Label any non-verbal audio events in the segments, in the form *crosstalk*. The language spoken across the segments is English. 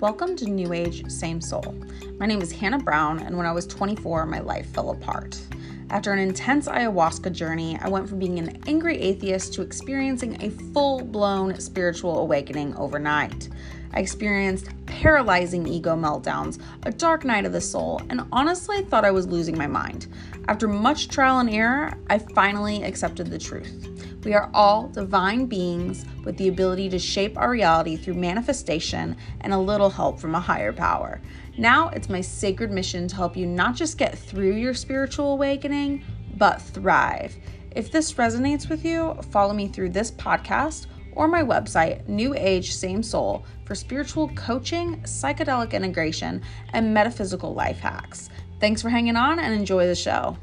Welcome to New Age Same Soul. My name is Hannah Brown, and when I was 24, my life fell apart. After an intense ayahuasca journey, I went from being an angry atheist to experiencing a full blown spiritual awakening overnight. I experienced paralyzing ego meltdowns, a dark night of the soul, and honestly thought I was losing my mind. After much trial and error, I finally accepted the truth. We are all divine beings with the ability to shape our reality through manifestation and a little help from a higher power. Now it's my sacred mission to help you not just get through your spiritual awakening, but thrive. If this resonates with you, follow me through this podcast or my website, New Age Same Soul, for spiritual coaching, psychedelic integration, and metaphysical life hacks. Thanks for hanging on and enjoy the show.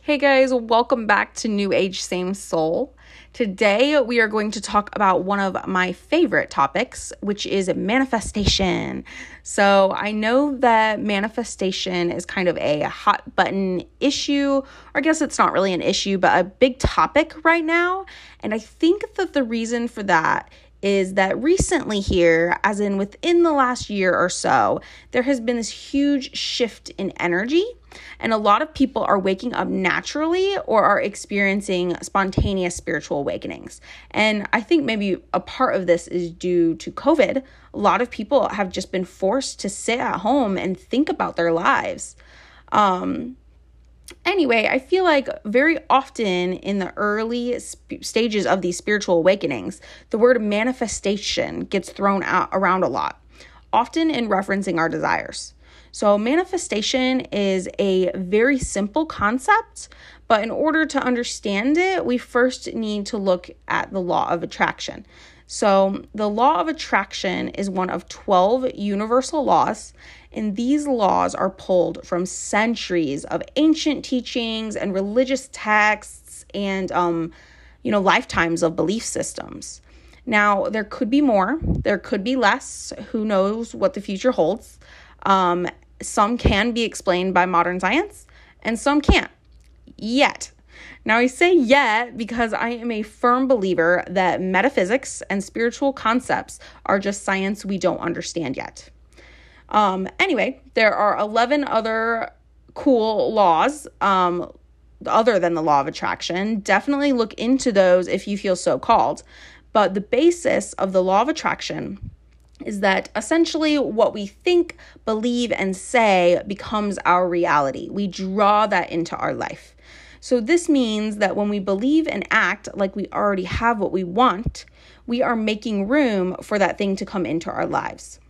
Hey guys, welcome back to New Age Same Soul. Today we are going to talk about one of my favorite topics, which is manifestation. So, I know that manifestation is kind of a hot button issue, or I guess it's not really an issue, but a big topic right now. And I think that the reason for that is that recently, here, as in within the last year or so, there has been this huge shift in energy. And a lot of people are waking up naturally or are experiencing spontaneous spiritual awakenings. And I think maybe a part of this is due to COVID. A lot of people have just been forced to sit at home and think about their lives. Um, anyway, I feel like very often in the early sp- stages of these spiritual awakenings, the word manifestation gets thrown out around a lot, often in referencing our desires. So, manifestation is a very simple concept, but in order to understand it, we first need to look at the law of attraction. So, the law of attraction is one of 12 universal laws, and these laws are pulled from centuries of ancient teachings and religious texts and, um, you know, lifetimes of belief systems. Now, there could be more, there could be less. Who knows what the future holds? Um, some can be explained by modern science, and some can't yet. Now, I say yet because I am a firm believer that metaphysics and spiritual concepts are just science we don't understand yet. Um, anyway, there are 11 other cool laws um, other than the law of attraction. Definitely look into those if you feel so called. But the basis of the law of attraction is that essentially what we think, believe, and say becomes our reality. We draw that into our life. So, this means that when we believe and act like we already have what we want, we are making room for that thing to come into our lives.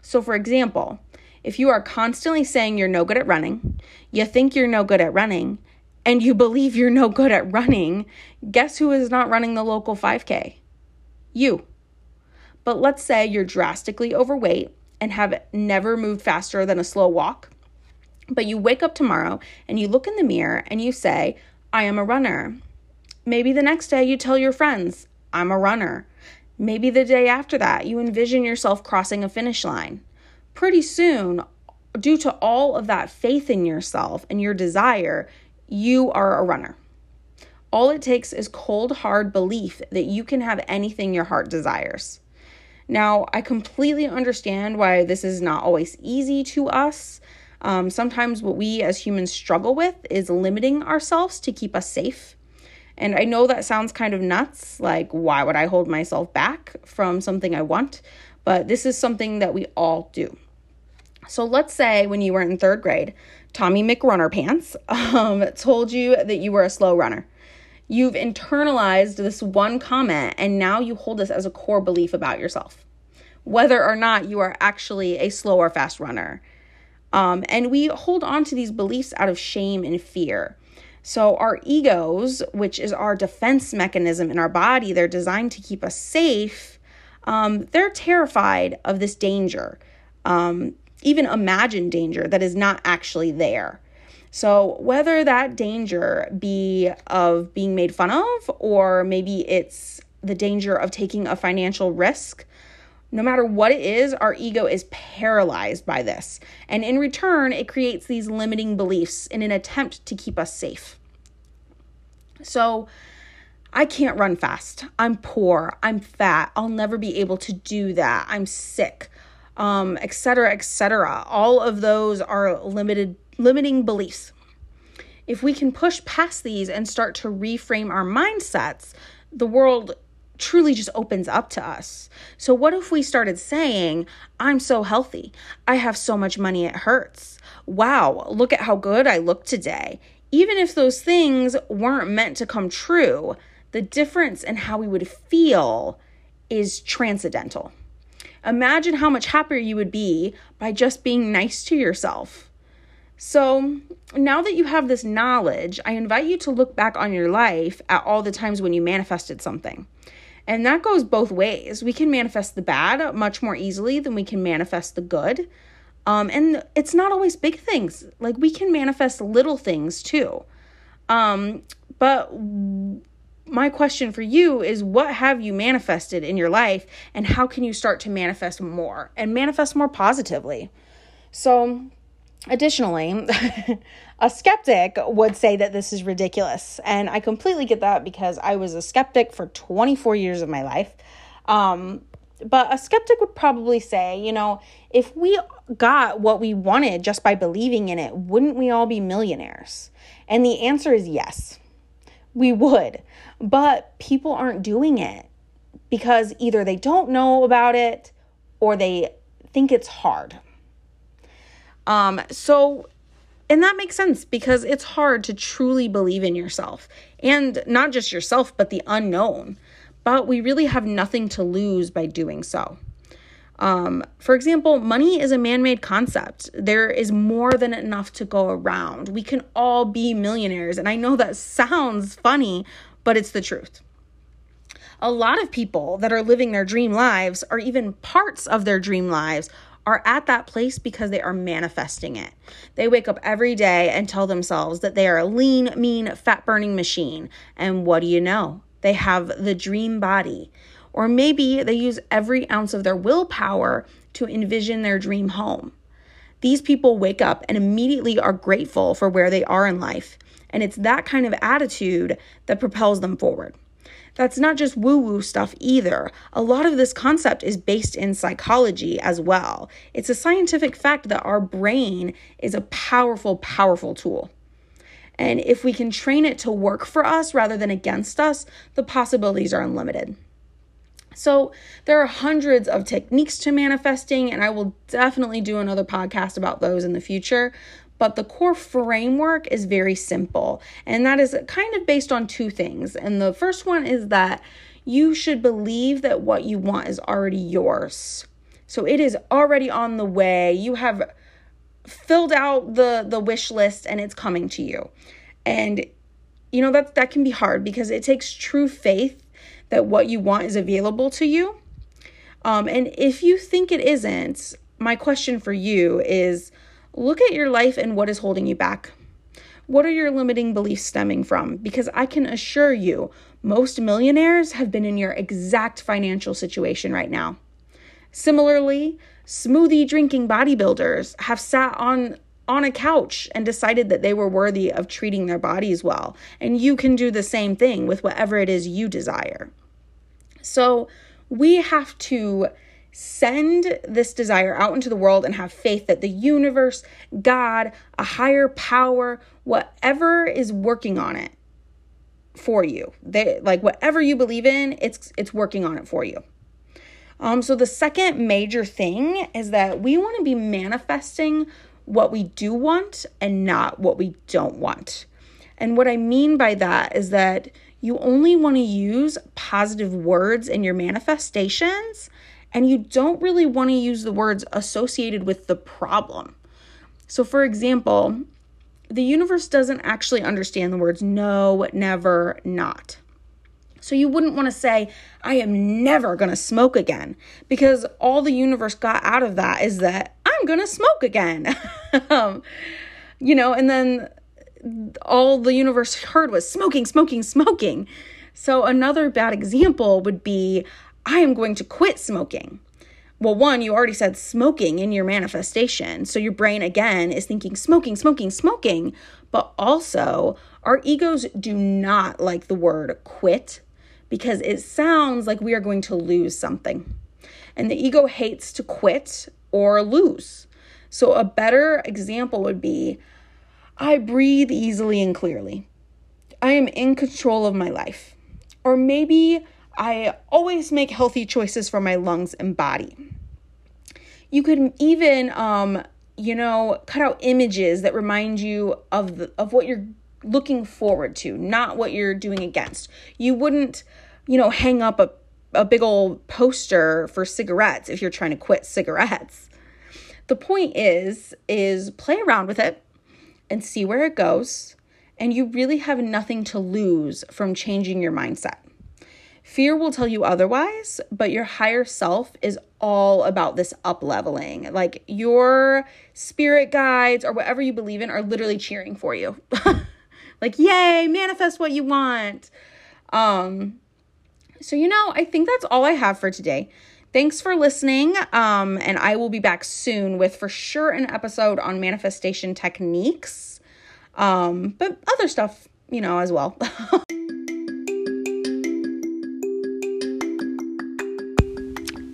So, for example, if you are constantly saying you're no good at running, you think you're no good at running, and you believe you're no good at running, guess who is not running the local 5K? You. But let's say you're drastically overweight and have never moved faster than a slow walk. But you wake up tomorrow and you look in the mirror and you say, I am a runner. Maybe the next day you tell your friends, I'm a runner. Maybe the day after that, you envision yourself crossing a finish line. Pretty soon, due to all of that faith in yourself and your desire, you are a runner. All it takes is cold, hard belief that you can have anything your heart desires. Now, I completely understand why this is not always easy to us. Um, sometimes, what we as humans struggle with is limiting ourselves to keep us safe. And I know that sounds kind of nuts. Like, why would I hold myself back from something I want? But this is something that we all do. So let's say when you were in third grade, Tommy McRunner Pants *laughs* um, told you that you were a slow runner. You've internalized this one comment and now you hold this as a core belief about yourself, whether or not you are actually a slow or fast runner. Um, and we hold on to these beliefs out of shame and fear. So, our egos, which is our defense mechanism in our body, they're designed to keep us safe. Um, they're terrified of this danger, um, even imagined danger that is not actually there. So, whether that danger be of being made fun of, or maybe it's the danger of taking a financial risk, no matter what it is, our ego is paralyzed by this. And in return, it creates these limiting beliefs in an attempt to keep us safe. So, I can't run fast. I'm poor. I'm fat. I'll never be able to do that. I'm sick. Um, etc., etc. All of those are limited limiting beliefs. If we can push past these and start to reframe our mindsets, the world truly just opens up to us. So, what if we started saying, I'm so healthy. I have so much money, it hurts. Wow, look at how good I look today. Even if those things weren't meant to come true, the difference in how we would feel is transcendental. Imagine how much happier you would be by just being nice to yourself. So, now that you have this knowledge, I invite you to look back on your life at all the times when you manifested something. And that goes both ways. We can manifest the bad much more easily than we can manifest the good. Um, and it's not always big things. Like we can manifest little things too. Um, but my question for you is what have you manifested in your life and how can you start to manifest more and manifest more positively? So, additionally, *laughs* a skeptic would say that this is ridiculous. And I completely get that because I was a skeptic for 24 years of my life. Um, but a skeptic would probably say, you know, if we got what we wanted just by believing in it, wouldn't we all be millionaires? And the answer is yes, we would. But people aren't doing it because either they don't know about it or they think it's hard. Um, so and that makes sense because it's hard to truly believe in yourself and not just yourself, but the unknown. But we really have nothing to lose by doing so. Um, for example, money is a man made concept. There is more than enough to go around. We can all be millionaires. And I know that sounds funny, but it's the truth. A lot of people that are living their dream lives, or even parts of their dream lives, are at that place because they are manifesting it. They wake up every day and tell themselves that they are a lean, mean, fat burning machine. And what do you know? They have the dream body. Or maybe they use every ounce of their willpower to envision their dream home. These people wake up and immediately are grateful for where they are in life. And it's that kind of attitude that propels them forward. That's not just woo woo stuff either. A lot of this concept is based in psychology as well. It's a scientific fact that our brain is a powerful, powerful tool. And if we can train it to work for us rather than against us, the possibilities are unlimited. So, there are hundreds of techniques to manifesting, and I will definitely do another podcast about those in the future but the core framework is very simple. And that is kind of based on two things. And the first one is that you should believe that what you want is already yours. So it is already on the way. You have filled out the the wish list and it's coming to you. And you know that that can be hard because it takes true faith that what you want is available to you. Um, and if you think it isn't, my question for you is Look at your life and what is holding you back. What are your limiting beliefs stemming from? Because I can assure you, most millionaires have been in your exact financial situation right now. Similarly, smoothie drinking bodybuilders have sat on on a couch and decided that they were worthy of treating their bodies well. And you can do the same thing with whatever it is you desire. So, we have to send this desire out into the world and have faith that the universe, God, a higher power, whatever is working on it for you. They like whatever you believe in, it's it's working on it for you. Um so the second major thing is that we want to be manifesting what we do want and not what we don't want. And what I mean by that is that you only want to use positive words in your manifestations and you don't really want to use the words associated with the problem. So, for example, the universe doesn't actually understand the words no, never, not. So, you wouldn't want to say, I am never going to smoke again, because all the universe got out of that is that I'm going to smoke again. um, *laughs* you know, and then all the universe heard was smoking, smoking, smoking. So, another bad example would be I am going to quit smoking. Well, one, you already said smoking in your manifestation. So your brain, again, is thinking smoking, smoking, smoking. But also, our egos do not like the word quit because it sounds like we are going to lose something. And the ego hates to quit or lose. So, a better example would be I breathe easily and clearly. I am in control of my life. Or maybe I always make healthy choices for my lungs and body. You could even, um, you know, cut out images that remind you of the, of what you're looking forward to, not what you're doing against. You wouldn't, you know, hang up a, a big old poster for cigarettes if you're trying to quit cigarettes. The point is is play around with it and see where it goes, and you really have nothing to lose from changing your mindset. Fear will tell you otherwise, but your higher self is all about this up leveling. Like your spirit guides or whatever you believe in are literally cheering for you. *laughs* like, yay, manifest what you want. Um, so, you know, I think that's all I have for today. Thanks for listening. Um, and I will be back soon with for sure an episode on manifestation techniques, um, but other stuff, you know, as well. *laughs*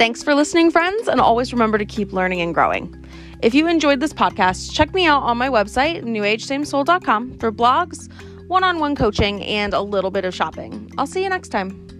Thanks for listening, friends, and always remember to keep learning and growing. If you enjoyed this podcast, check me out on my website, newagesamesoul.com, for blogs, one on one coaching, and a little bit of shopping. I'll see you next time.